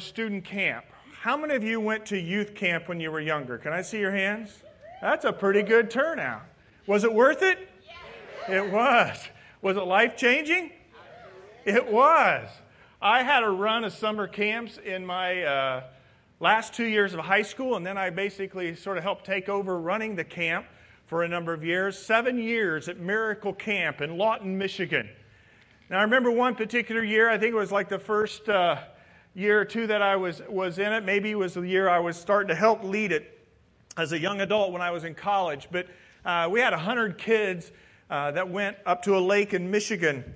student camp. How many of you went to youth camp when you were younger? Can I see your hands? That's a pretty good turnout. Was it worth it? It was. Was it life changing? It was. I had a run of summer camps in my uh, last two years of high school, and then I basically sort of helped take over running the camp for a number of years. Seven years at Miracle Camp in Lawton, Michigan. Now, I remember one particular year, I think it was like the first uh, year or two that I was, was in it. Maybe it was the year I was starting to help lead it as a young adult when I was in college. But uh, we had 100 kids uh, that went up to a lake in Michigan.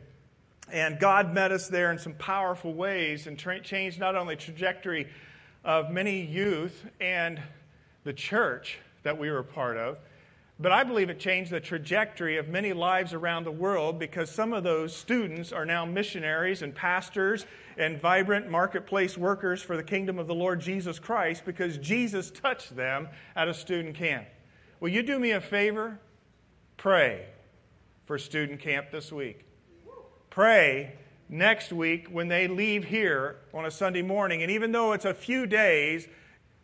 And God met us there in some powerful ways and tra- changed not only trajectory of many youth and the church that we were a part of, but I believe it changed the trajectory of many lives around the world because some of those students are now missionaries and pastors and vibrant marketplace workers for the kingdom of the Lord Jesus Christ because Jesus touched them at a student camp. Will you do me a favor? Pray for student camp this week. Pray next week when they leave here on a Sunday morning. And even though it's a few days,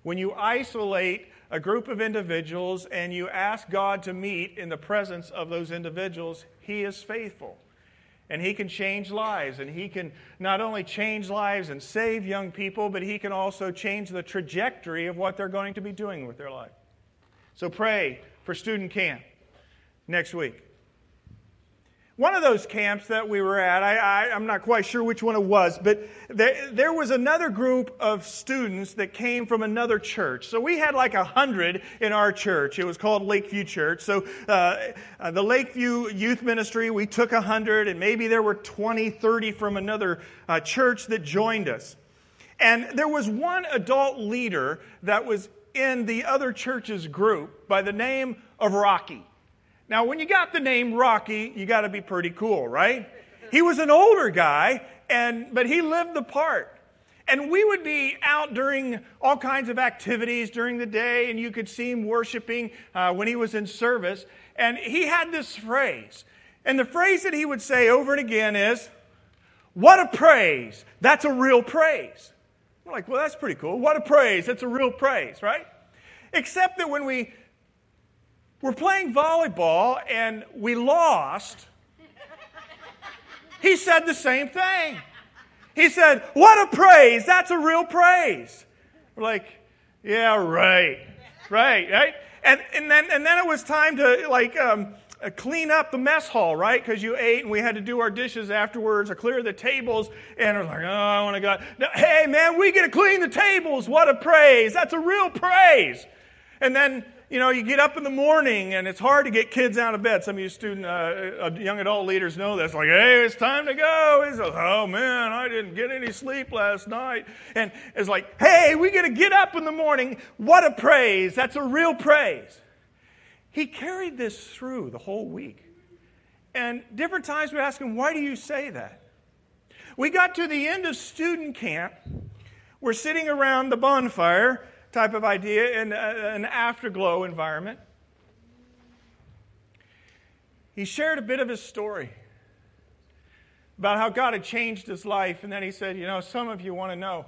when you isolate a group of individuals and you ask God to meet in the presence of those individuals, He is faithful. And He can change lives. And He can not only change lives and save young people, but He can also change the trajectory of what they're going to be doing with their life. So pray for student camp next week. One of those camps that we were at, I, am not quite sure which one it was, but there, there, was another group of students that came from another church. So we had like a hundred in our church. It was called Lakeview Church. So uh, uh, the Lakeview Youth Ministry, we took a hundred, and maybe there were 20, 30 from another uh, church that joined us. And there was one adult leader that was in the other church's group by the name of Rocky. Now, when you got the name Rocky, you got to be pretty cool, right? He was an older guy, and but he lived the part. And we would be out during all kinds of activities during the day, and you could see him worshiping uh, when he was in service. And he had this phrase. And the phrase that he would say over and again is, What a praise! That's a real praise. We're like, Well, that's pretty cool. What a praise! That's a real praise, right? Except that when we we're playing volleyball and we lost, he said the same thing. He said, What a praise! That's a real praise. We're like, Yeah, right. Right, right? And, and, then, and then it was time to like um, uh, clean up the mess hall, right? Because you ate and we had to do our dishes afterwards or clear the tables. And we're like, Oh, I want to go. No, hey, man, we get to clean the tables. What a praise. That's a real praise. And then you know, you get up in the morning and it's hard to get kids out of bed. Some of you student, uh, uh, young adult leaders know this. Like, hey, it's time to go. It's like, oh man, I didn't get any sleep last night. And it's like, hey, we got to get up in the morning. What a praise. That's a real praise. He carried this through the whole week. And different times we ask him, why do you say that? We got to the end of student camp. We're sitting around the bonfire type of idea in an afterglow environment. He shared a bit of his story about how God had changed his life, and then he said, You know, some of you want to know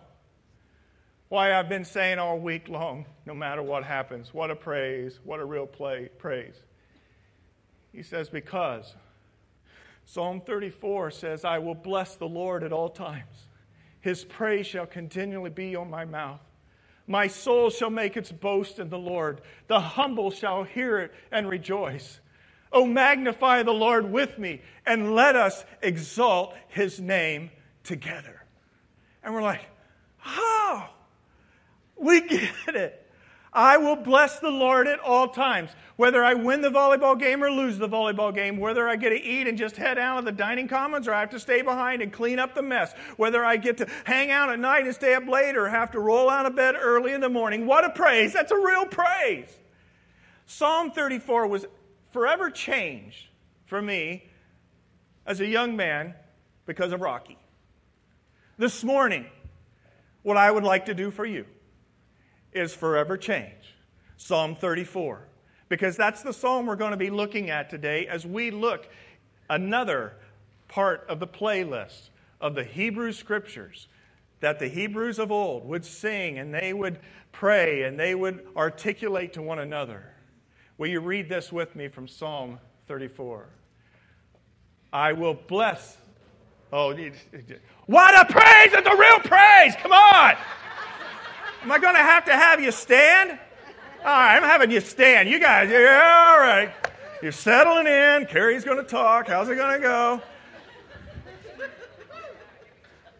why I've been saying all week long, no matter what happens, what a praise, what a real play, praise. He says, Because Psalm 34 says, I will bless the Lord at all times. His praise shall continually be on my mouth. My soul shall make its boast in the Lord. The humble shall hear it and rejoice. Oh, magnify the Lord with me, and let us exalt his name together. And we're like, oh, we get it. I will bless the Lord at all times. Whether I win the volleyball game or lose the volleyball game, whether I get to eat and just head out of the dining commons or I have to stay behind and clean up the mess, whether I get to hang out at night and stay up late or have to roll out of bed early in the morning. What a praise! That's a real praise. Psalm 34 was forever changed for me as a young man because of Rocky. This morning, what I would like to do for you is forever change. Psalm 34. Because that's the psalm we're going to be looking at today as we look another part of the playlist of the Hebrew scriptures that the Hebrews of old would sing and they would pray and they would articulate to one another. Will you read this with me from Psalm 34? I will bless. Oh, what a praise! It's a real praise! Come on! Am I going to have to have you stand? All right, I'm having you stand. You guys, yeah, all right. You're settling in. Carrie's going to talk. How's it going to go?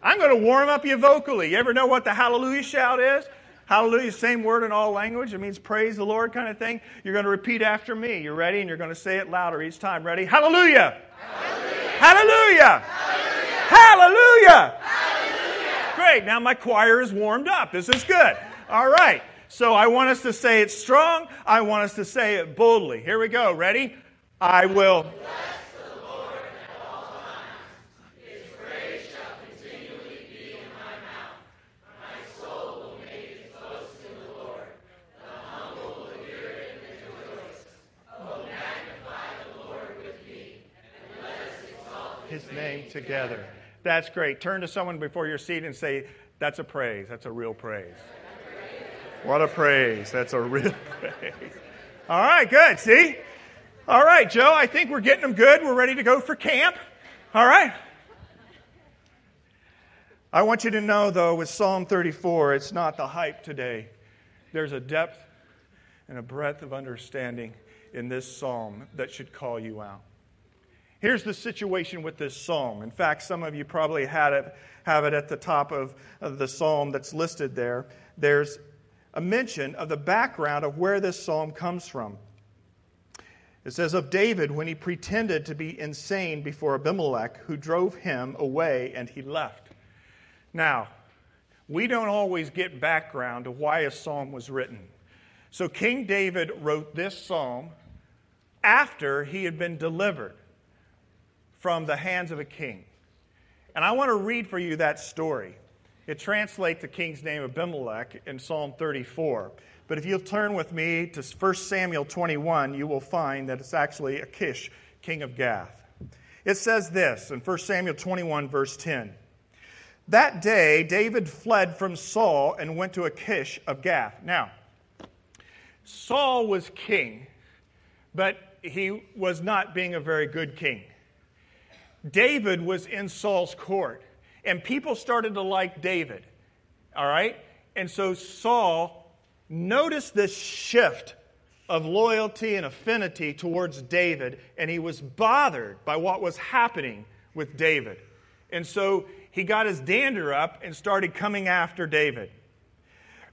I'm going to warm up you vocally. You ever know what the hallelujah shout is? Hallelujah, same word in all language. It means praise the Lord kind of thing. You're going to repeat after me. You're ready? And you're going to say it louder each time. Ready? Hallelujah! Hallelujah! Hallelujah! Hallelujah! Great. Now my choir is warmed up. This is good. All right. So I want us to say it strong. I want us to say it boldly. Here we go. Ready? I will. his name together. That's great. Turn to someone before your seat and say, That's a praise. That's a real praise. What a praise. That's a real praise. All right, good. See? All right, Joe, I think we're getting them good. We're ready to go for camp. All right. I want you to know, though, with Psalm 34, it's not the hype today. There's a depth and a breadth of understanding in this psalm that should call you out. Here's the situation with this psalm. In fact, some of you probably had it, have it at the top of, of the psalm that's listed there. There's a mention of the background of where this psalm comes from. It says of David when he pretended to be insane before Abimelech, who drove him away and he left. Now, we don't always get background to why a psalm was written. So King David wrote this psalm after he had been delivered from the hands of a king. And I want to read for you that story. It translates the king's name Abimelech in Psalm 34. But if you'll turn with me to 1 Samuel 21, you will find that it's actually Achish, king of Gath. It says this in 1 Samuel 21, verse 10. That day, David fled from Saul and went to Achish of Gath. Now, Saul was king, but he was not being a very good king. David was in Saul's court, and people started to like David. All right? And so Saul noticed this shift of loyalty and affinity towards David, and he was bothered by what was happening with David. And so he got his dander up and started coming after David.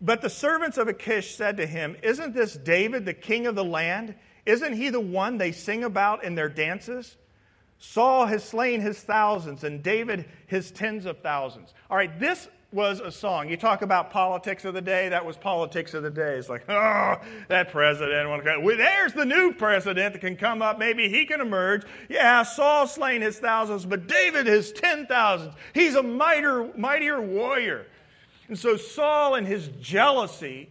But the servants of Achish said to him, Isn't this David, the king of the land? Isn't he the one they sing about in their dances? Saul has slain his thousands and David his tens of thousands. All right, this was a song. You talk about politics of the day, that was politics of the day. It's like, oh, that president. Well, there's the new president that can come up. Maybe he can emerge. Yeah, Saul slain his thousands, but David his ten thousands. He's a mightier, mightier warrior. And so Saul, in his jealousy,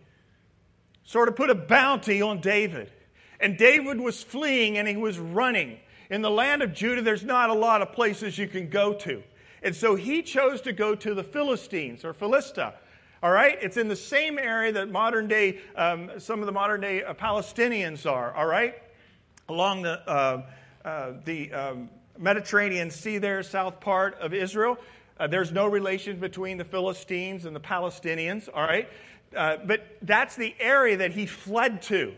sort of put a bounty on David. And David was fleeing and he was running. In the land of Judah, there's not a lot of places you can go to. And so he chose to go to the Philistines or Philistia. All right? It's in the same area that modern day, um, some of the modern day uh, Palestinians are. All right? Along the, uh, uh, the um, Mediterranean Sea, there, south part of Israel. Uh, there's no relation between the Philistines and the Palestinians. All right? Uh, but that's the area that he fled to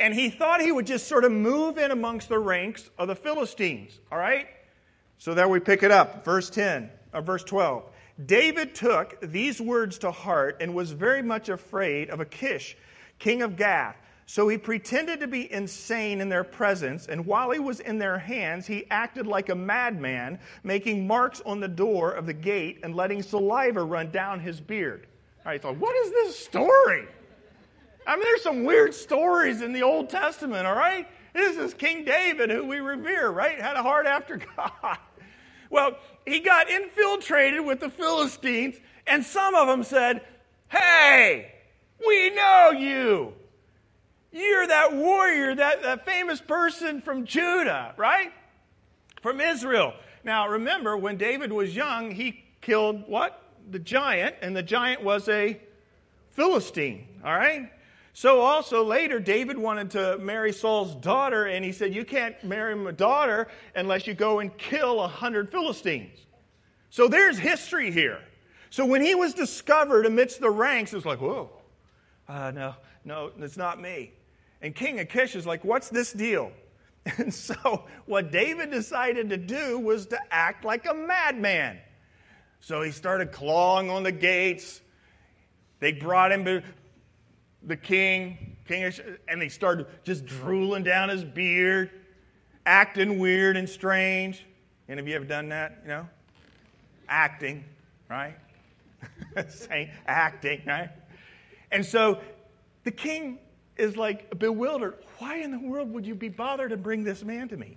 and he thought he would just sort of move in amongst the ranks of the Philistines. All right? So there we pick it up, verse 10, or verse 12. David took these words to heart and was very much afraid of Achish, king of Gath. So he pretended to be insane in their presence, and while he was in their hands, he acted like a madman, making marks on the door of the gate and letting saliva run down his beard. All right, so what is this story? I mean, there's some weird stories in the Old Testament, all right? This is King David, who we revere, right? Had a heart after God. Well, he got infiltrated with the Philistines, and some of them said, Hey, we know you. You're that warrior, that, that famous person from Judah, right? From Israel. Now, remember, when David was young, he killed what? the giant, and the giant was a Philistine, all right? So also later, David wanted to marry Saul's daughter, and he said, You can't marry my daughter unless you go and kill a hundred Philistines. So there's history here. So when he was discovered amidst the ranks, it's like, Whoa, uh, no, no, it's not me. And King Achish is like, What's this deal? And so what David decided to do was to act like a madman. So he started clawing on the gates. They brought him to the king, king, and they started just drooling down his beard, acting weird and strange. Any of you ever done that? You know, acting, right? Saying acting, right? And so the king is like bewildered. Why in the world would you be bothered to bring this man to me?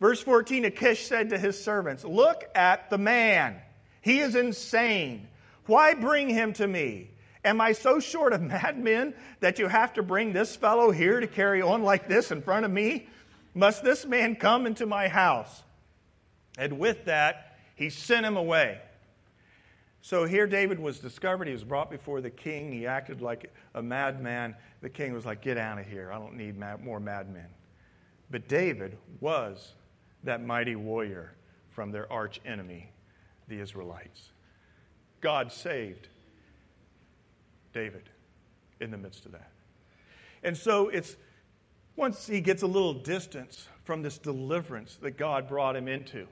Verse 14 Achish said to his servants, Look at the man. He is insane. Why bring him to me? Am I so short of madmen that you have to bring this fellow here to carry on like this in front of me? Must this man come into my house? And with that, he sent him away. So here David was discovered. He was brought before the king. He acted like a madman. The king was like, Get out of here. I don't need more madmen. But David was that mighty warrior from their arch enemy, the Israelites. God saved David in the midst of that. And so it's once he gets a little distance from this deliverance that God brought him into,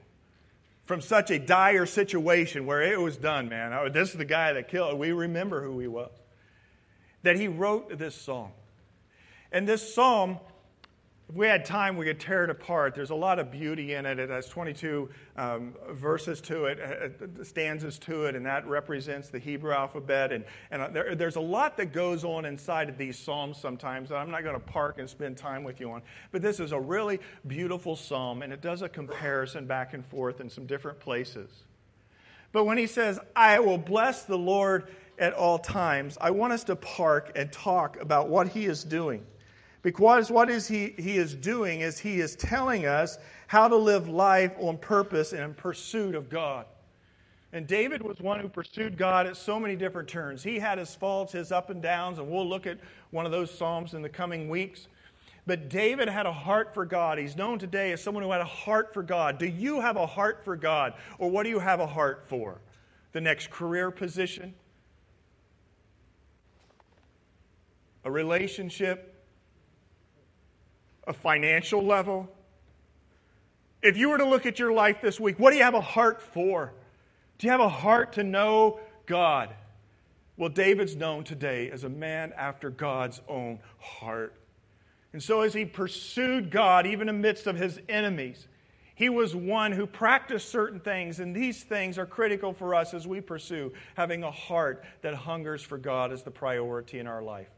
from such a dire situation where it was done, man. This is the guy that killed. We remember who he was. That he wrote this song. And this psalm if we had time, we could tear it apart. There's a lot of beauty in it. It has 22 um, verses to it, uh, uh, stanzas to it, and that represents the Hebrew alphabet. And, and uh, there, there's a lot that goes on inside of these psalms sometimes that I'm not going to park and spend time with you on. But this is a really beautiful psalm, and it does a comparison back and forth in some different places. But when he says, I will bless the Lord at all times, I want us to park and talk about what he is doing. Because what is he, he is doing is he is telling us how to live life on purpose and in pursuit of God. And David was one who pursued God at so many different turns. He had his faults, his up and downs, and we'll look at one of those Psalms in the coming weeks. But David had a heart for God. He's known today as someone who had a heart for God. Do you have a heart for God? Or what do you have a heart for? The next career position? A relationship? A financial level. If you were to look at your life this week, what do you have a heart for? Do you have a heart to know God? Well, David's known today as a man after God's own heart. And so, as he pursued God, even amidst of his enemies, he was one who practiced certain things, and these things are critical for us as we pursue having a heart that hungers for God as the priority in our life.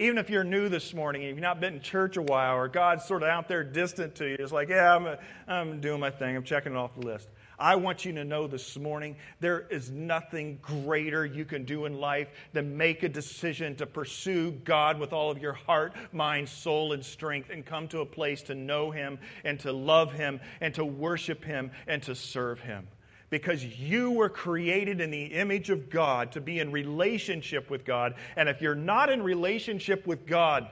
Even if you're new this morning and you've not been in church a while or God's sort of out there distant to you, it's like, yeah, I'm, a, I'm doing my thing, I'm checking it off the list. I want you to know this morning there is nothing greater you can do in life than make a decision to pursue God with all of your heart, mind, soul, and strength and come to a place to know Him and to love Him and to worship Him and to serve Him because you were created in the image of God to be in relationship with God. And if you're not in relationship with God,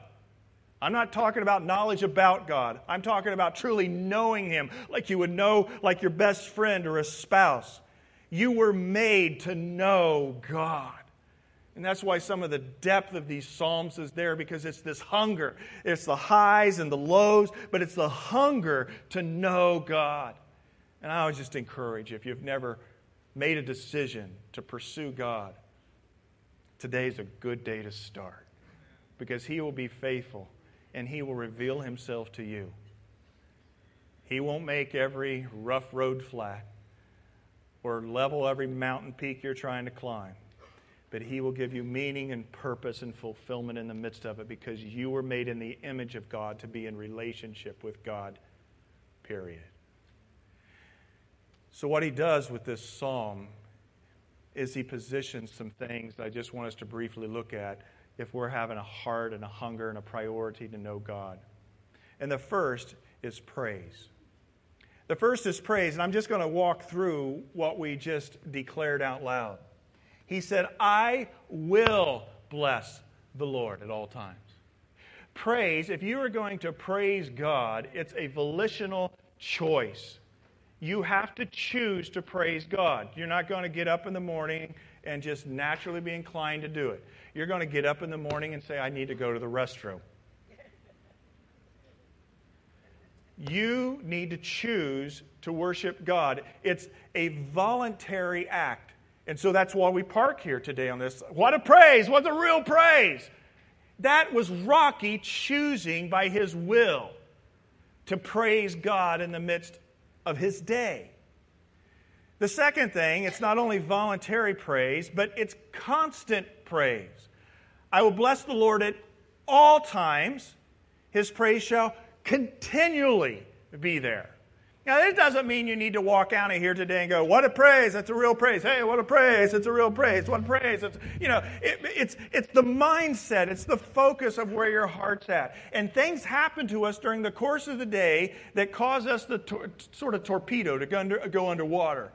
I'm not talking about knowledge about God. I'm talking about truly knowing Him like you would know like your best friend or a spouse. You were made to know God. And that's why some of the depth of these Psalms is there because it's this hunger. It's the highs and the lows, but it's the hunger to know God. And I would just encourage if you've never made a decision to pursue God, today's a good day to start because He will be faithful and He will reveal Himself to you. He won't make every rough road flat or level every mountain peak you're trying to climb. But He will give you meaning and purpose and fulfillment in the midst of it because you were made in the image of God to be in relationship with God, period. So, what he does with this psalm is he positions some things that I just want us to briefly look at if we're having a heart and a hunger and a priority to know God. And the first is praise. The first is praise, and I'm just going to walk through what we just declared out loud. He said, I will bless the Lord at all times. Praise, if you are going to praise God, it's a volitional choice. You have to choose to praise God. You're not going to get up in the morning and just naturally be inclined to do it. You're going to get up in the morning and say, I need to go to the restroom. You need to choose to worship God. It's a voluntary act. And so that's why we park here today on this. What a praise! What a real praise! That was Rocky choosing by his will to praise God in the midst of his day. The second thing, it's not only voluntary praise, but it's constant praise. I will bless the Lord at all times. His praise shall continually be there. Now, this doesn't mean you need to walk out of here today and go, "What a praise! That's a real praise." Hey, what a praise! It's a real praise. What a praise! It's you know, it, it's it's the mindset. It's the focus of where your heart's at. And things happen to us during the course of the day that cause us the tor- sort of torpedo to go, under, go underwater.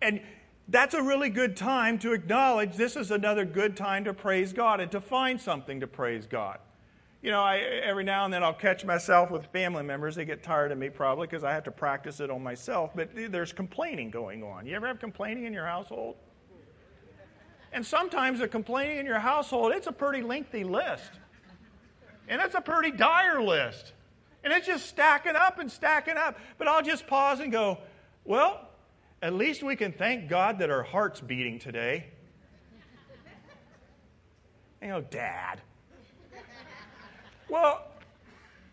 And that's a really good time to acknowledge this is another good time to praise God and to find something to praise God you know, I, every now and then I'll catch myself with family members. They get tired of me probably because I have to practice it on myself. But there's complaining going on. You ever have complaining in your household? And sometimes the complaining in your household, it's a pretty lengthy list. And it's a pretty dire list. And it's just stacking up and stacking up. But I'll just pause and go, well, at least we can thank God that our heart's beating today. And go, Dad. Well,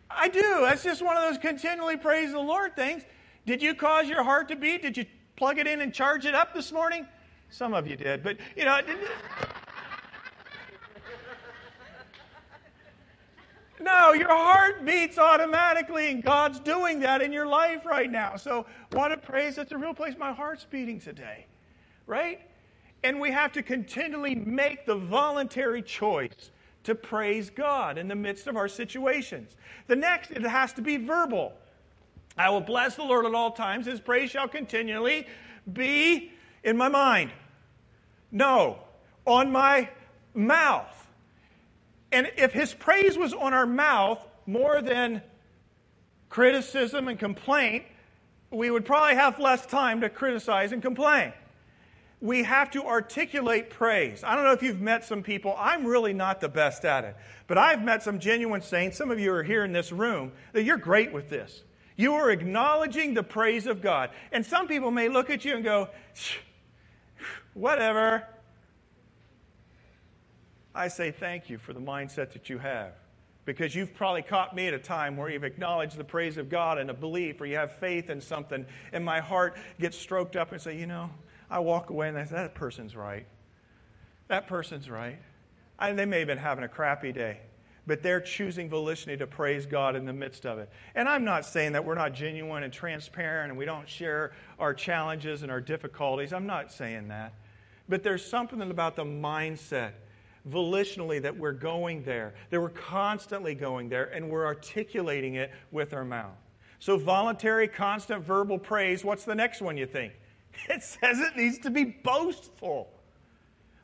I do. That's just one of those continually praise the Lord things. Did you cause your heart to beat? Did you plug it in and charge it up this morning? Some of you did, but you know. No, your heart beats automatically, and God's doing that in your life right now. So, what a praise. That's a real place my heart's beating today, right? And we have to continually make the voluntary choice to praise God in the midst of our situations. The next, it has to be verbal. I will bless the Lord at all times. His praise shall continually be in my mind. No, on my mouth. And if his praise was on our mouth more than criticism and complaint, we would probably have less time to criticize and complain we have to articulate praise. I don't know if you've met some people. I'm really not the best at it. But I've met some genuine saints. Some of you are here in this room that you're great with this. You are acknowledging the praise of God. And some people may look at you and go, whatever. I say thank you for the mindset that you have. Because you've probably caught me at a time where you've acknowledged the praise of God and a belief, or you have faith in something, and my heart gets stroked up and say, you know, I walk away and I say, that person's right. That person's right. And they may have been having a crappy day, but they're choosing volitionally to praise God in the midst of it. And I'm not saying that we're not genuine and transparent and we don't share our challenges and our difficulties. I'm not saying that. But there's something about the mindset volitionally that we're going there, that we're constantly going there, and we're articulating it with our mouth. So, voluntary, constant verbal praise, what's the next one you think? It says it needs to be boastful.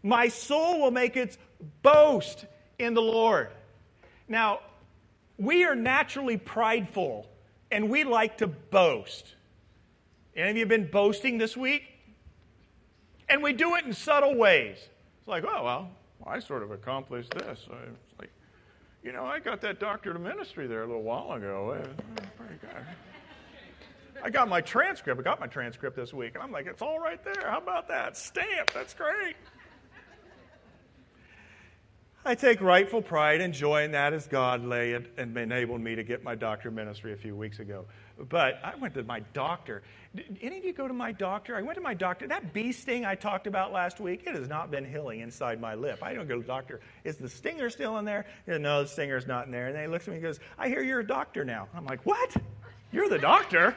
My soul will make its boast in the Lord. Now, we are naturally prideful and we like to boast. Any of you been boasting this week? And we do it in subtle ways. It's like, oh, well, I sort of accomplished this. It's like, you know, I got that doctorate of ministry there a little while ago. Pretty oh, good. I got my transcript. I got my transcript this week. And I'm like, it's all right there. How about that? Stamp. That's great. I take rightful pride and joy in that as God lay it and enabled me to get my doctor ministry a few weeks ago. But I went to my doctor. Did any of you go to my doctor? I went to my doctor. That bee sting I talked about last week, it has not been healing inside my lip. I don't go to the doctor. Is the stinger still in there? No, the stinger's not in there. And he looks at me and goes, I hear you're a doctor now. I'm like, what? You're the doctor?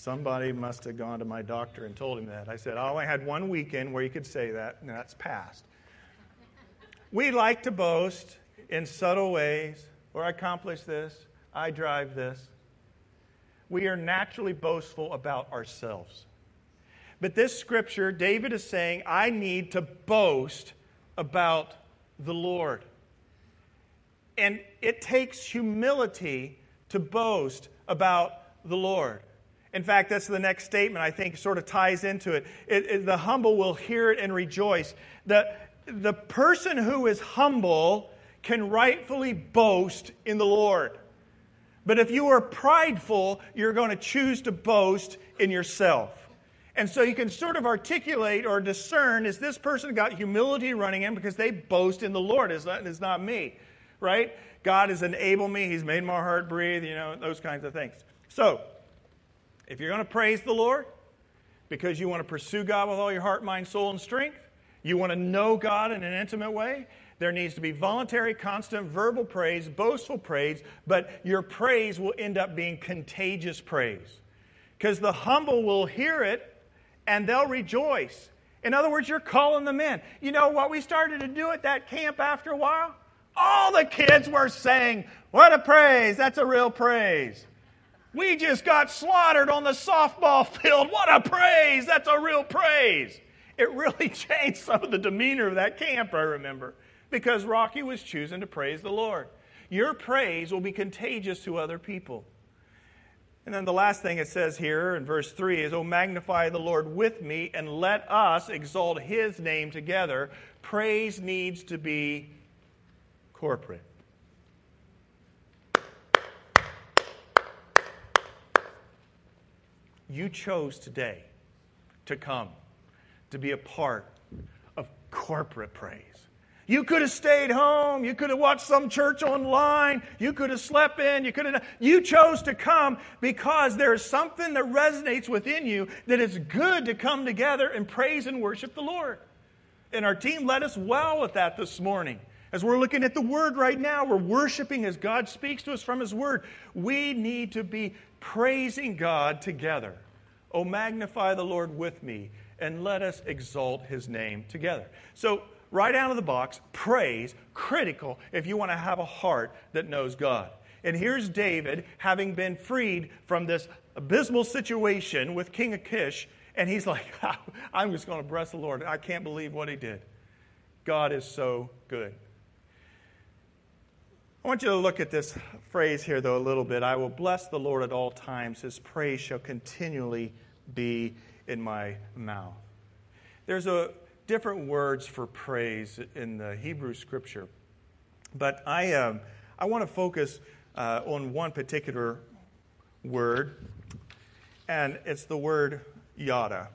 Somebody must have gone to my doctor and told him that. I said, Oh, I had one weekend where you could say that, and that's past. we like to boast in subtle ways, or I accomplish this, I drive this. We are naturally boastful about ourselves. But this scripture, David is saying, I need to boast about the Lord. And it takes humility to boast about the Lord. In fact, that's the next statement I think sort of ties into it. it, it the humble will hear it and rejoice. The, the person who is humble can rightfully boast in the Lord. But if you are prideful, you're going to choose to boast in yourself. And so you can sort of articulate or discern is this person got humility running in because they boast in the Lord? It's not, it's not me, right? God has enabled me. He's made my heart breathe, you know, those kinds of things. So, if you're going to praise the Lord because you want to pursue God with all your heart, mind, soul, and strength, you want to know God in an intimate way, there needs to be voluntary, constant, verbal praise, boastful praise, but your praise will end up being contagious praise. Because the humble will hear it and they'll rejoice. In other words, you're calling them in. You know what we started to do at that camp after a while? All the kids were saying, What a praise! That's a real praise. We just got slaughtered on the softball field. What a praise! That's a real praise. It really changed some of the demeanor of that camp, I remember because Rocky was choosing to praise the Lord. Your praise will be contagious to other people. And then the last thing it says here in verse 3 is, Oh, magnify the Lord with me and let us exalt his name together. Praise needs to be corporate. You chose today to come to be a part of corporate praise. You could have stayed home. You could have watched some church online. You could have slept in. You could have. You chose to come because there's something that resonates within you that it's good to come together and praise and worship the Lord. And our team led us well with that this morning. As we're looking at the Word right now, we're worshiping as God speaks to us from His Word. We need to be praising God together. Oh, magnify the Lord with me, and let us exalt His name together. So, right out of the box, praise, critical if you want to have a heart that knows God. And here's David having been freed from this abysmal situation with King Achish, and he's like, I'm just going to bless the Lord. I can't believe what he did. God is so good. I want you to look at this phrase here, though, a little bit. I will bless the Lord at all times. His praise shall continually be in my mouth. There's a different words for praise in the Hebrew scripture. But I, um, I want to focus uh, on one particular word, and it's the word yada.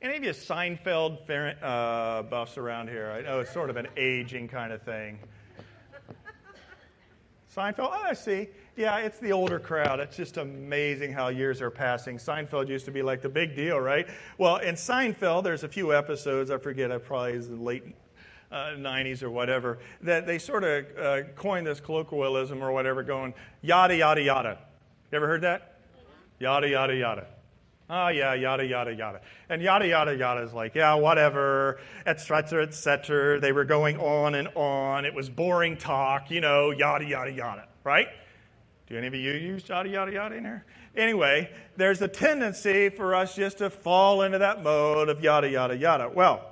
Any of you Seinfeld uh, buffs around here? I know it's sort of an aging kind of thing. Seinfeld? Oh, I see. Yeah, it's the older crowd. It's just amazing how years are passing. Seinfeld used to be like the big deal, right? Well, in Seinfeld, there's a few episodes, I forget, I probably is the late uh, 90s or whatever, that they sort of uh, coined this colloquialism or whatever, going yada, yada, yada. You ever heard that? Yada, yada, yada. Oh, yeah, yada, yada, yada. And yada, yada, yada is like, yeah, whatever, et cetera, et cetera. They were going on and on. It was boring talk, you know, yada, yada, yada, right? Do any of you use yada, yada, yada in here? Anyway, there's a tendency for us just to fall into that mode of yada, yada, yada. Well,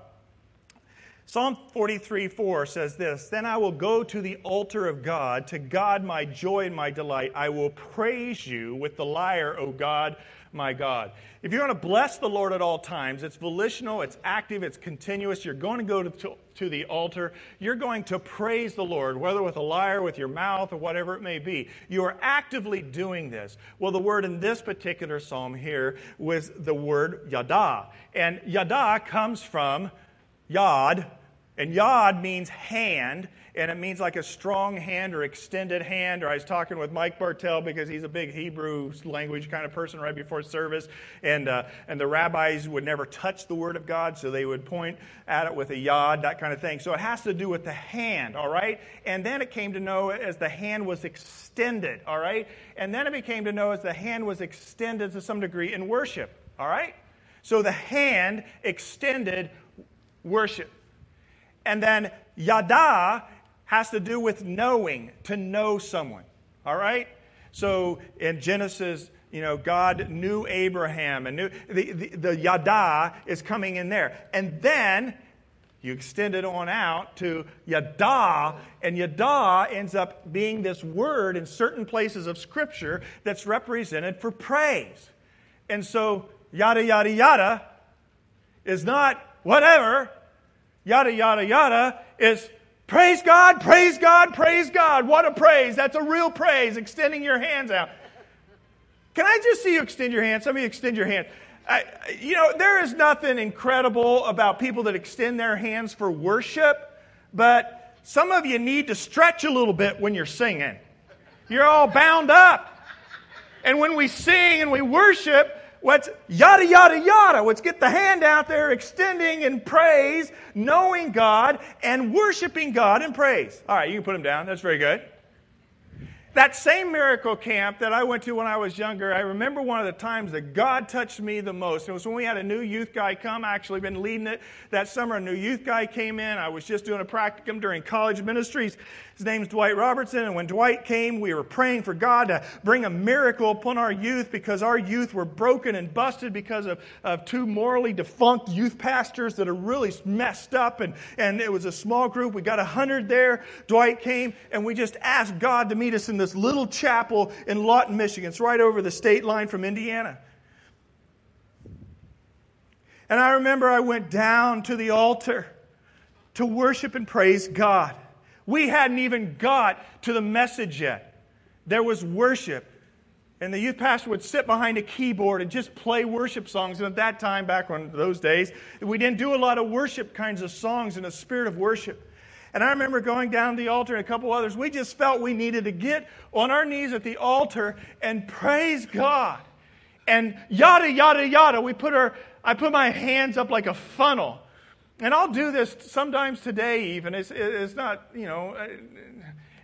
Psalm 43 4 says this Then I will go to the altar of God, to God my joy and my delight. I will praise you with the lyre, O God my God. If you're going to bless the Lord at all times, it's volitional, it's active, it's continuous. You're going to go to, to, to, the altar. You're going to praise the Lord, whether with a lyre, with your mouth, or whatever it may be. You are actively doing this. Well, the word in this particular psalm here was the word yada. And yada comes from yad, and yod means hand and it means like a strong hand or extended hand. Or I was talking with Mike Bartell because he's a big Hebrew language kind of person right before service, and uh, and the rabbis would never touch the Word of God, so they would point at it with a yod, that kind of thing. So it has to do with the hand, all right. And then it came to know as the hand was extended, all right. And then it became to know as the hand was extended to some degree in worship, all right. So the hand extended worship. And then yada has to do with knowing, to know someone. All right? So in Genesis you know, God knew Abraham and knew the, the, the yada is coming in there. And then you extend it on out to yada, and yada ends up being this word in certain places of Scripture that's represented for praise. And so, yada, yada, yada is not whatever. Yada, yada, yada is praise God, praise God, praise God. What a praise. That's a real praise, extending your hands out. Can I just see you extend your hand? Some of you extend your hand. I, you know, there is nothing incredible about people that extend their hands for worship, but some of you need to stretch a little bit when you're singing. You're all bound up. And when we sing and we worship, what's yada, yada, yada. Let's get the hand out there, extending in praise, knowing God, and worshiping God in praise. All right, you can put them down. That's very good. That same miracle camp that I went to when I was younger, I remember one of the times that God touched me the most. It was when we had a new youth guy come. Actually been leading it that summer. A new youth guy came in. I was just doing a practicum during college ministries. His name's Dwight Robertson. And when Dwight came, we were praying for God to bring a miracle upon our youth because our youth were broken and busted because of, of two morally defunct youth pastors that are really messed up. And, and it was a small group. We got a hundred there. Dwight came and we just asked God to meet us in this little chapel in Lawton, Michigan. It's right over the state line from Indiana. And I remember I went down to the altar to worship and praise God. We hadn't even got to the message yet. There was worship. And the youth pastor would sit behind a keyboard and just play worship songs. And at that time, back in those days, we didn't do a lot of worship kinds of songs in a spirit of worship. And I remember going down the altar and a couple others. We just felt we needed to get on our knees at the altar and praise God. And yada, yada, yada. We put our, I put my hands up like a funnel. And I'll do this sometimes today, even. It's, it's not, you know,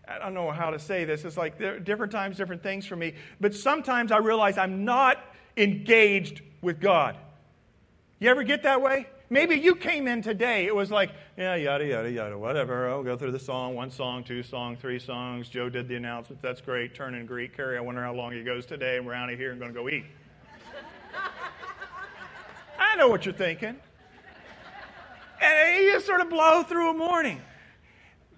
I don't know how to say this. It's like different times, different things for me. But sometimes I realize I'm not engaged with God. You ever get that way? Maybe you came in today. It was like, yeah, yada, yada, yada, whatever. I'll go through the song, one song, two song, three songs. Joe did the announcements. That's great. Turn and greet. Carrie, I wonder how long he goes today. And we're out of here and going to go eat. I know what you're thinking. And you sort of blow through a morning.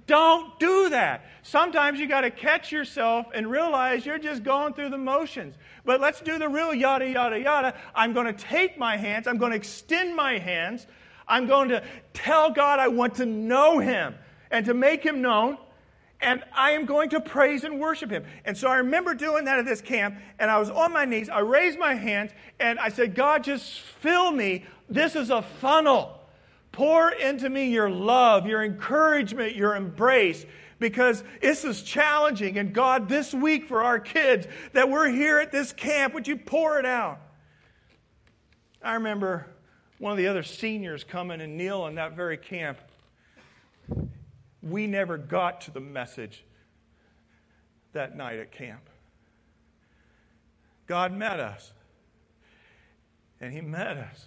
Don't do that. Sometimes you got to catch yourself and realize you're just going through the motions. But let's do the real yada, yada, yada. I'm going to take my hands, I'm going to extend my hands, I'm going to tell God I want to know Him and to make Him known. And I am going to praise and worship him. And so I remember doing that at this camp, and I was on my knees. I raised my hands, and I said, God, just fill me. This is a funnel. Pour into me your love, your encouragement, your embrace, because this is challenging. And God, this week for our kids that we're here at this camp, would you pour it out? I remember one of the other seniors coming and kneeling in that very camp. We never got to the message that night at camp. God met us. And He met us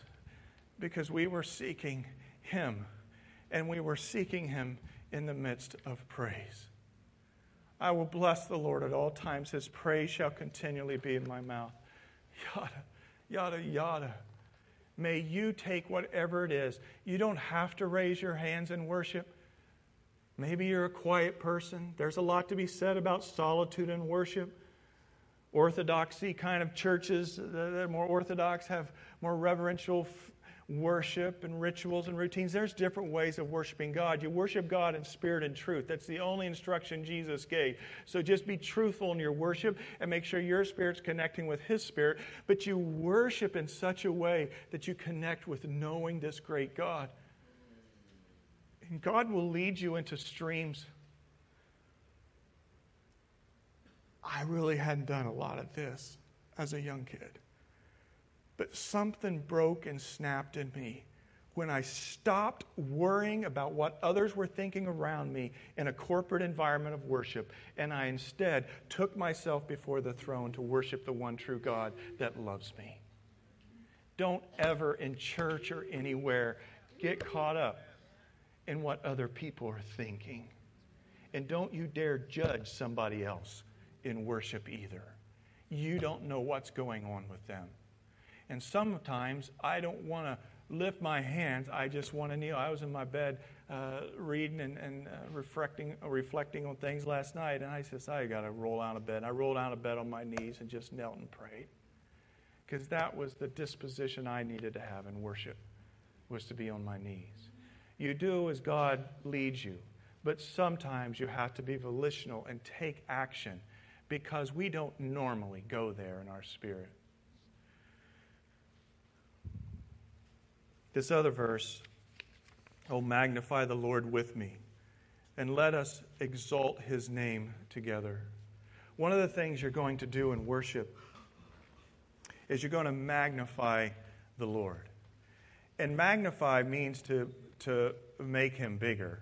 because we were seeking him, and we were seeking Him in the midst of praise. I will bless the Lord at all times. His praise shall continually be in my mouth. Yada, yada, yada. May you take whatever it is. You don't have to raise your hands in worship. Maybe you're a quiet person. There's a lot to be said about solitude and worship. Orthodoxy kind of churches that are more orthodox have more reverential worship and rituals and routines. There's different ways of worshiping God. You worship God in spirit and truth. That's the only instruction Jesus gave. So just be truthful in your worship and make sure your spirit's connecting with His spirit. But you worship in such a way that you connect with knowing this great God. And God will lead you into streams. I really hadn't done a lot of this as a young kid. But something broke and snapped in me when I stopped worrying about what others were thinking around me in a corporate environment of worship, and I instead took myself before the throne to worship the one true God that loves me. Don't ever in church or anywhere get caught up in what other people are thinking. And don't you dare judge somebody else in worship either. You don't know what's going on with them. And sometimes I don't want to lift my hands. I just want to kneel. I was in my bed uh, reading and, and uh, reflecting, reflecting on things last night, and I said, I got to roll out of bed. And I rolled out of bed on my knees and just knelt and prayed. Because that was the disposition I needed to have in worship, was to be on my knees. You do as God leads you, but sometimes you have to be volitional and take action because we don't normally go there in our spirit. This other verse, oh, magnify the Lord with me, and let us exalt his name together. One of the things you're going to do in worship is you're going to magnify the Lord. And magnify means to to make him bigger.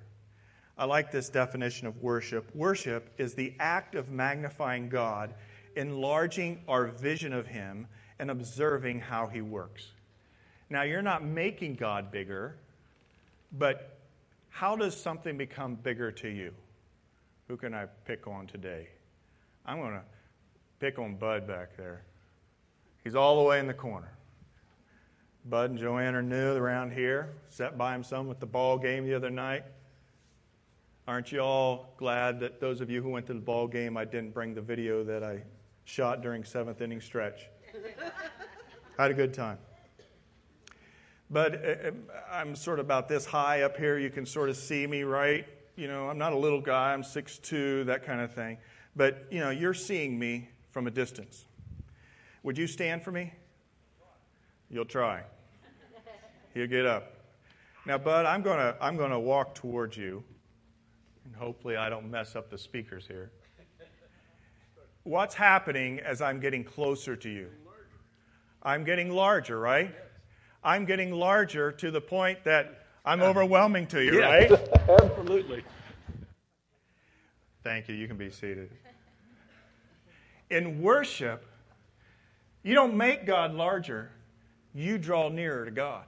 I like this definition of worship. Worship is the act of magnifying God, enlarging our vision of him, and observing how he works. Now, you're not making God bigger, but how does something become bigger to you? Who can I pick on today? I'm going to pick on Bud back there. He's all the way in the corner. Bud and Joanne are new around here. Sat by him some at the ball game the other night. Aren't you all glad that those of you who went to the ball game, I didn't bring the video that I shot during seventh inning stretch? Had a good time. But uh, uh, I'm sort of about this high up here. You can sort of see me, right? You know, I'm not a little guy. I'm 6'2", that kind of thing. But, you know, you're seeing me from a distance. Would you stand for me? You'll try. He'll get up. Now, Bud, I'm going to I'm to walk towards you, and hopefully I don't mess up the speakers here. What's happening as I'm getting closer to you? I'm getting larger, right? I'm getting larger to the point that I'm overwhelming to you, yeah, right? Absolutely. Thank you. You can be seated. In worship, you don't make God larger, you draw nearer to God.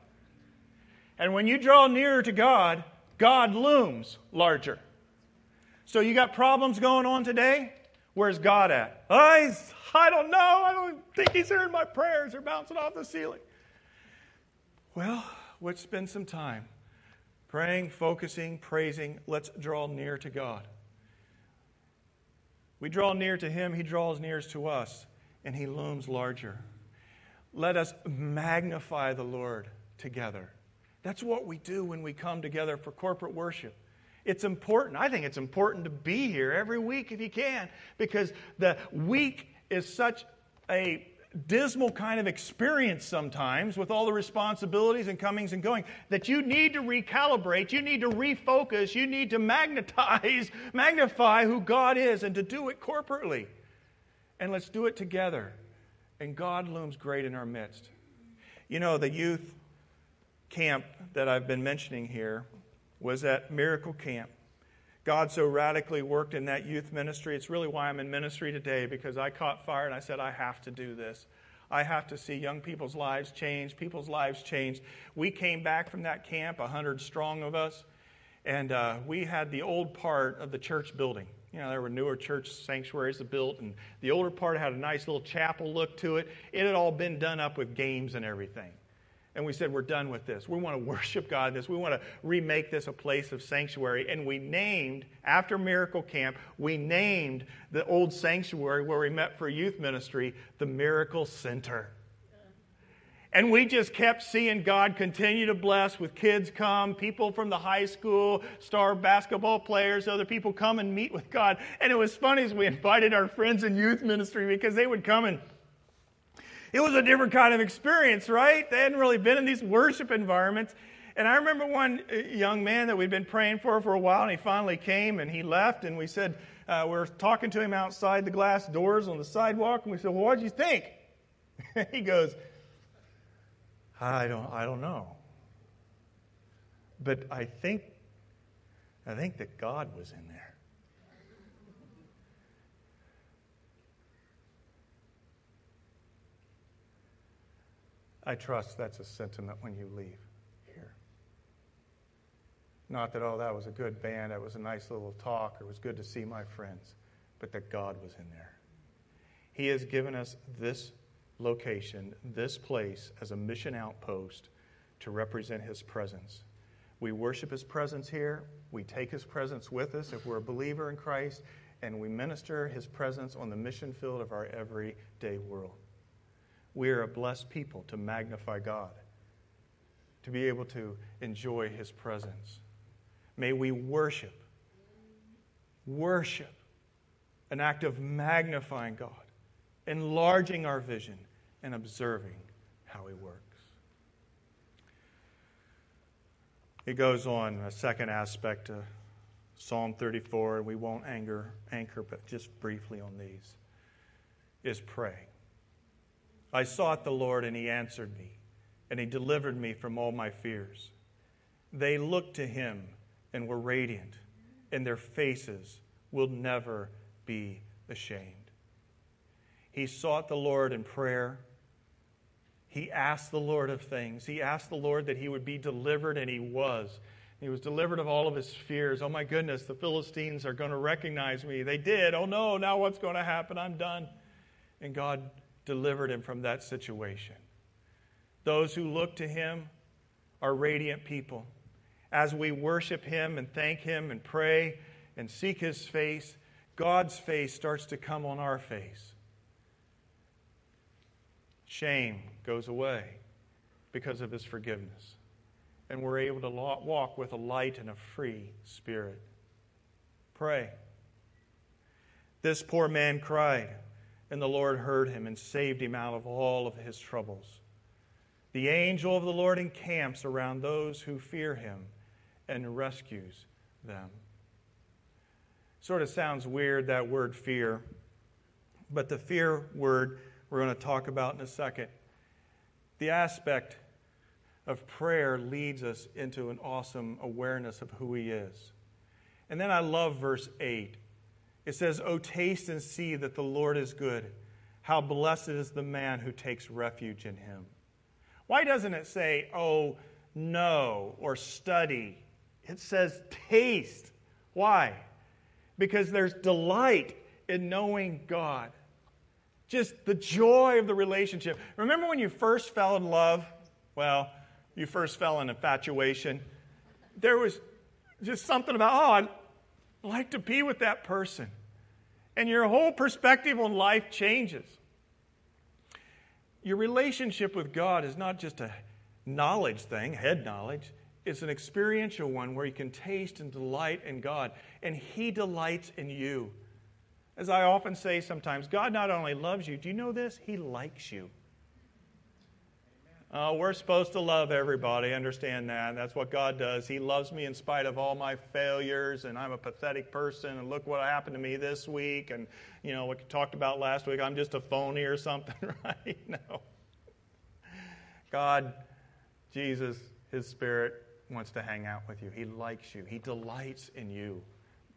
And when you draw nearer to God, God looms larger. So you got problems going on today? Where's God at? Oh, I don't know. I don't think he's hearing my prayers. They're bouncing off the ceiling. Well, let's spend some time praying, focusing, praising. Let's draw near to God. We draw near to him, he draws near to us, and he looms larger. Let us magnify the Lord together. That's what we do when we come together for corporate worship. It's important. I think it's important to be here every week if you can, because the week is such a dismal kind of experience sometimes with all the responsibilities and comings and going that you need to recalibrate, you need to refocus, you need to magnetize, magnify who God is and to do it corporately. And let's do it together and God looms great in our midst. You know, the youth camp that I've been mentioning here was at Miracle Camp. God so radically worked in that youth ministry. It's really why I'm in ministry today because I caught fire and I said, I have to do this. I have to see young people's lives change, people's lives change. We came back from that camp, 100 strong of us, and uh, we had the old part of the church building. You know, there were newer church sanctuaries built, and the older part had a nice little chapel look to it. It had all been done up with games and everything. And we said, We're done with this. We want to worship God this. We want to remake this a place of sanctuary. And we named, after Miracle Camp, we named the old sanctuary where we met for youth ministry the Miracle Center. And we just kept seeing God continue to bless with kids come, people from the high school, star basketball players, other people come and meet with God. And it was funny as we invited our friends in youth ministry because they would come and it was a different kind of experience, right? They hadn't really been in these worship environments. And I remember one uh, young man that we'd been praying for for a while, and he finally came and he left. And we said, uh, we are talking to him outside the glass doors on the sidewalk, and we said, Well, what did you think? he goes, I don't, I don't know. But I think, I think that God was in there. I trust that's a sentiment when you leave here. Not that, oh, that was a good band, that was a nice little talk, or it was good to see my friends, but that God was in there. He has given us this location, this place, as a mission outpost to represent His presence. We worship His presence here. We take His presence with us if we're a believer in Christ, and we minister His presence on the mission field of our everyday world. We are a blessed people to magnify God, to be able to enjoy His presence. May we worship, worship, an act of magnifying God, enlarging our vision, and observing how He works. It goes on, a second aspect of Psalm 34, and we won't anger, anchor, but just briefly on these, is pray. I sought the Lord, and he answered me, and he delivered me from all my fears. They looked to him and were radiant, and their faces will never be ashamed. He sought the Lord in prayer he asked the Lord of things. He asked the Lord that he would be delivered, and he was. He was delivered of all of his fears. Oh my goodness, the Philistines are going to recognize me. They did. Oh no, now what's going to happen? I'm done. And God delivered him from that situation. Those who look to him are radiant people. As we worship him and thank him and pray and seek his face, God's face starts to come on our face. Shame goes away because of his forgiveness. And we're able to walk with a light and a free spirit. Pray. This poor man cried, and the Lord heard him and saved him out of all of his troubles. The angel of the Lord encamps around those who fear him and rescues them. Sort of sounds weird, that word fear, but the fear word we're going to talk about in a second. The aspect of prayer leads us into an awesome awareness of who He is. And then I love verse 8. It says, Oh, taste and see that the Lord is good. How blessed is the man who takes refuge in Him. Why doesn't it say, Oh, know or study? It says taste. Why? Because there's delight in knowing God. Just the joy of the relationship. Remember when you first fell in love? Well, you first fell in infatuation. There was just something about, oh, like to be with that person. And your whole perspective on life changes. Your relationship with God is not just a knowledge thing, head knowledge. It's an experiential one where you can taste and delight in God, and He delights in you. As I often say sometimes, God not only loves you, do you know this? He likes you. Uh, we're supposed to love everybody, understand that. That's what God does. He loves me in spite of all my failures, and I'm a pathetic person, and look what happened to me this week, and, you know, what we talked about last week, I'm just a phony or something, right? No. God, Jesus, His Spirit wants to hang out with you. He likes you, He delights in you.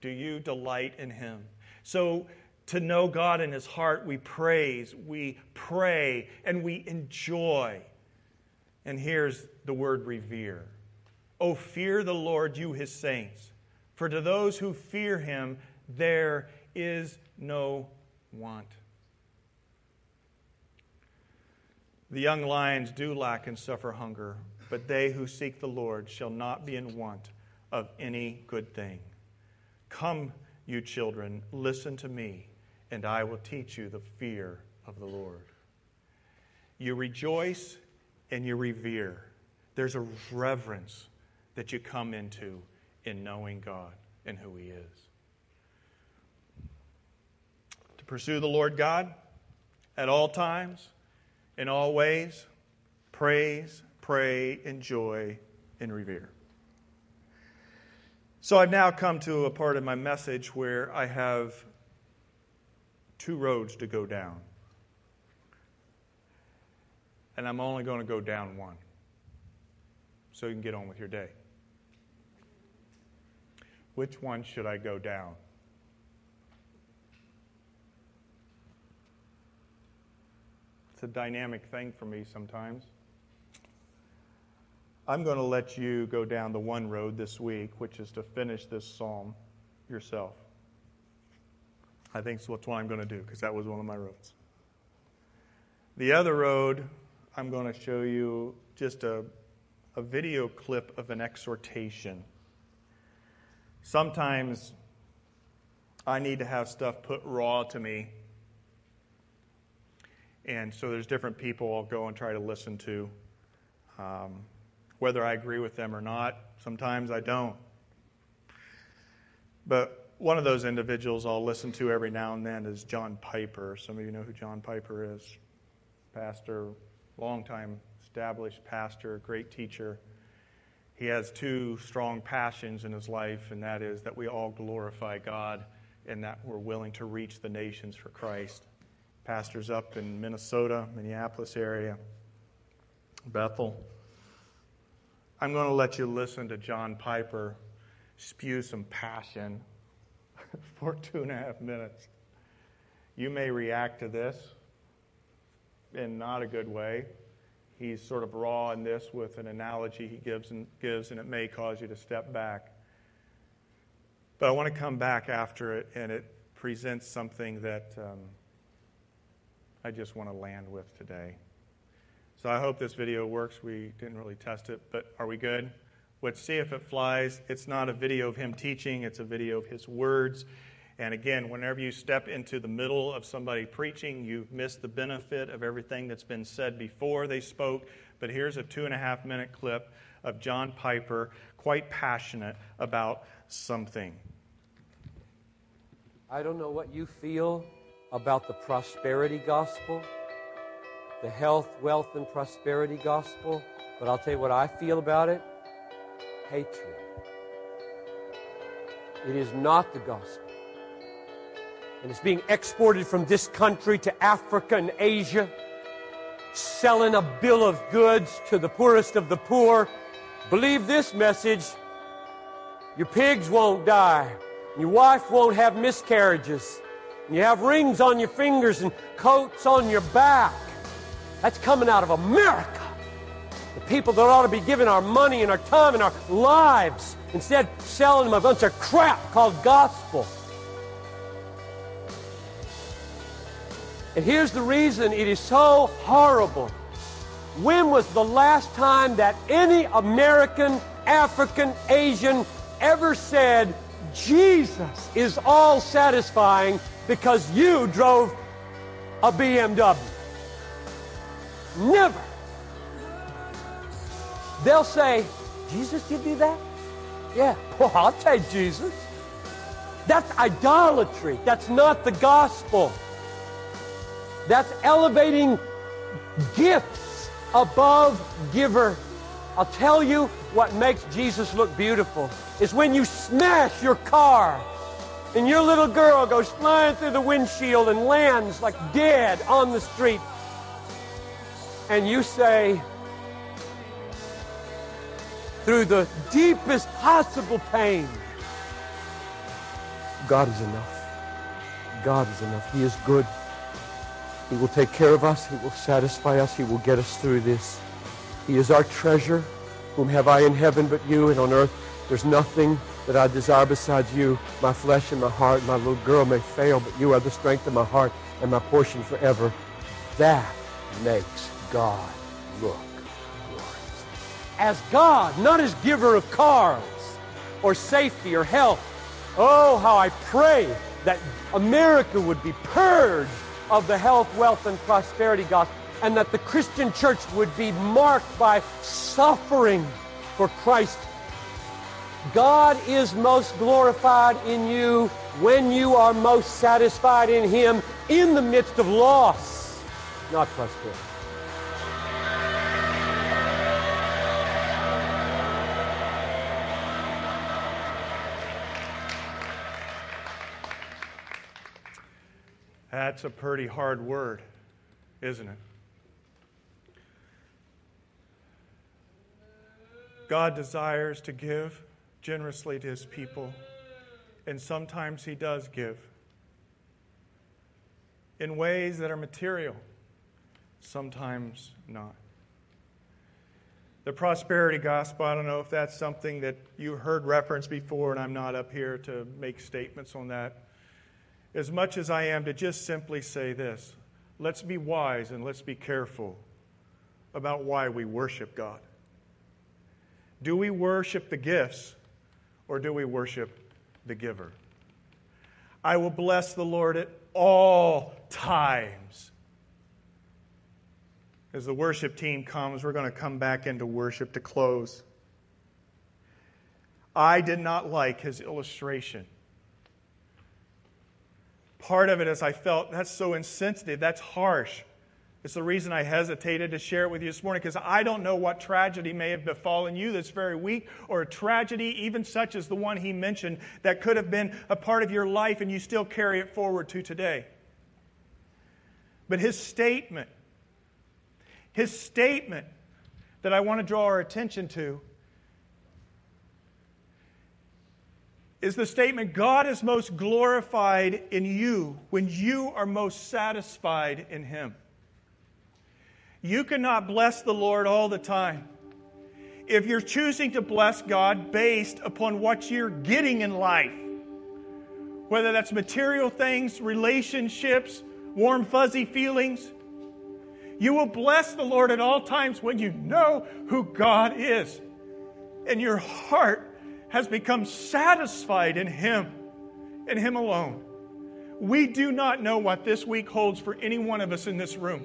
Do you delight in Him? So, to know God in His heart, we praise, we pray, and we enjoy. And here's the word revere. Oh, fear the Lord, you His saints, for to those who fear Him, there is no want. The young lions do lack and suffer hunger, but they who seek the Lord shall not be in want of any good thing. Come you children, listen to me, and I will teach you the fear of the Lord. You rejoice and you revere. There's a reverence that you come into in knowing God and who He is. To pursue the Lord God at all times, in all ways, praise, pray, enjoy, and revere. So I've now come to a part of my message where I have two roads to go down. And I'm only going to go down one so you can get on with your day. Which one should I go down? It's a dynamic thing for me sometimes. I'm going to let you go down the one road this week, which is to finish this psalm yourself. I think that's what I'm going to do because that was one of my roads. The other road, I'm going to show you just a, a video clip of an exhortation. Sometimes I need to have stuff put raw to me. And so there's different people I'll go and try to listen to. Um, whether I agree with them or not, sometimes I don't. But one of those individuals I'll listen to every now and then is John Piper. Some of you know who John Piper is pastor, longtime established pastor, great teacher. He has two strong passions in his life, and that is that we all glorify God and that we're willing to reach the nations for Christ. Pastors up in Minnesota, Minneapolis area, Bethel. I'm going to let you listen to John Piper spew some passion for two and a half minutes. You may react to this in not a good way. He's sort of raw in this with an analogy he gives and gives, and it may cause you to step back. But I want to come back after it, and it presents something that um, I just want to land with today. So I hope this video works. We didn't really test it, but are we good? Let's see if it flies. It's not a video of him teaching, it's a video of his words. And again, whenever you step into the middle of somebody preaching, you've missed the benefit of everything that's been said before they spoke. But here's a two and a half minute clip of John Piper, quite passionate about something. I don't know what you feel about the prosperity gospel, the health, wealth, and prosperity gospel, but I'll tell you what I feel about it hatred. It is not the gospel and it's being exported from this country to Africa and Asia, selling a bill of goods to the poorest of the poor. Believe this message your pigs won't die, your wife won't have miscarriages, you have rings on your fingers and coats on your back. That's coming out of America. The people that ought to be giving our money and our time and our lives, instead selling them a bunch of crap called gospel. And here's the reason it is so horrible. When was the last time that any American, African, Asian ever said, Jesus is all satisfying because you drove a BMW? Never. They'll say, Jesus did do that? Yeah. Well, I'll take Jesus. That's idolatry. That's not the gospel. That's elevating gifts above giver. I'll tell you what makes Jesus look beautiful is when you smash your car and your little girl goes flying through the windshield and lands like dead on the street. And you say, through the deepest possible pain, God is enough. God is enough. He is good. He will take care of us. He will satisfy us. He will get us through this. He is our treasure. Whom have I in heaven but you? And on earth there's nothing that I desire besides you. My flesh and my heart, my little girl may fail, but you are the strength of my heart and my portion forever. That makes God look glorious. As God, not as giver of cars or safety or health. Oh, how I pray that America would be purged of the health, wealth, and prosperity gospel, and that the Christian church would be marked by suffering for Christ. God is most glorified in you when you are most satisfied in Him in the midst of loss, not prosperity. That's a pretty hard word, isn't it? God desires to give generously to his people, and sometimes he does give in ways that are material, sometimes not. The prosperity gospel, I don't know if that's something that you heard referenced before, and I'm not up here to make statements on that as much as I am to just simply say this let's be wise and let's be careful about why we worship God. Do we worship the gifts or do we worship the giver? I will bless the Lord at all times. As the worship team comes, we're going to come back into worship to close. I did not like his illustration. Part of it is I felt that's so insensitive, that's harsh. It's the reason I hesitated to share it with you this morning because I don't know what tragedy may have befallen you this very week, or a tragedy even such as the one he mentioned that could have been a part of your life and you still carry it forward to today. But his statement, his statement that I want to draw our attention to is the statement God is most glorified in you when you are most satisfied in him. You cannot bless the Lord all the time. If you're choosing to bless God based upon what you're getting in life, whether that's material things, relationships, warm, fuzzy feelings, you will bless the Lord at all times when you know who God is and your heart has become satisfied in Him and Him alone. We do not know what this week holds for any one of us in this room.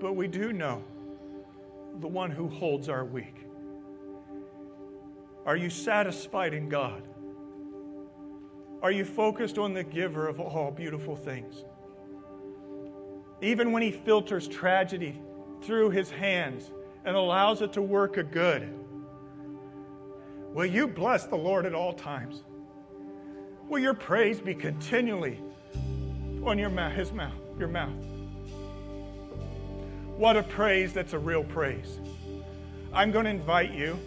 But we do know the one who holds our week. Are you satisfied in God? Are you focused on the giver of all beautiful things? Even when he filters tragedy through his hands and allows it to work a good, will you bless the Lord at all times? Will your praise be continually on your mouth, his mouth, your mouth? What a praise that's a real praise. I'm going to invite you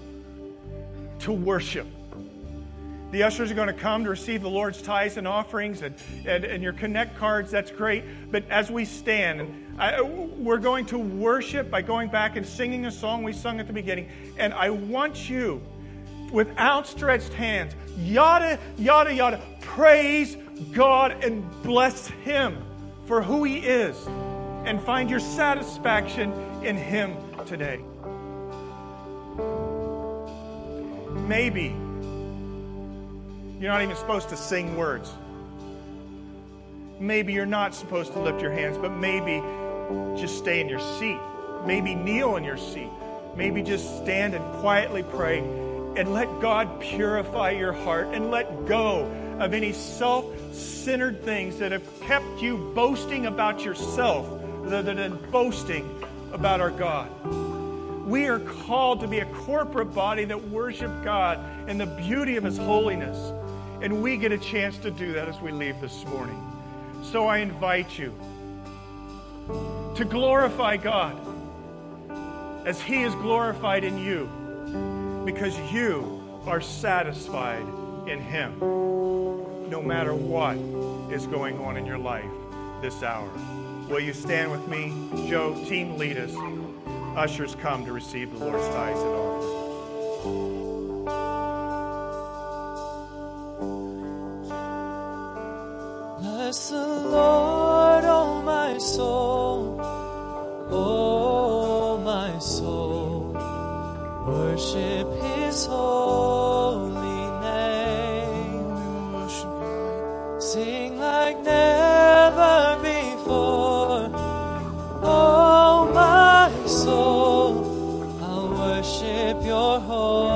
to worship. The ushers are going to come to receive the Lord's tithes and offerings and, and, and your connect cards. That's great. But as we stand, I, we're going to worship by going back and singing a song we sung at the beginning. And I want you, with outstretched hands, yada, yada, yada, praise God and bless Him for who He is and find your satisfaction in Him today. Maybe you're not even supposed to sing words. Maybe you're not supposed to lift your hands, but maybe just stay in your seat. Maybe kneel in your seat. Maybe just stand and quietly pray and let God purify your heart and let go of any self centered things that have kept you boasting about yourself rather than boasting about our God. We are called to be a corporate body that worship God in the beauty of His holiness. And we get a chance to do that as we leave this morning. So I invite you to glorify God as He is glorified in you because you are satisfied in Him no matter what is going on in your life this hour. Will you stand with me? Joe, team lead us. Ushers come to receive the Lord's tithes and offerings. Bless the Lord, oh my soul, oh my soul, worship His holy name. Sing like never before, oh my soul, I'll worship Your holy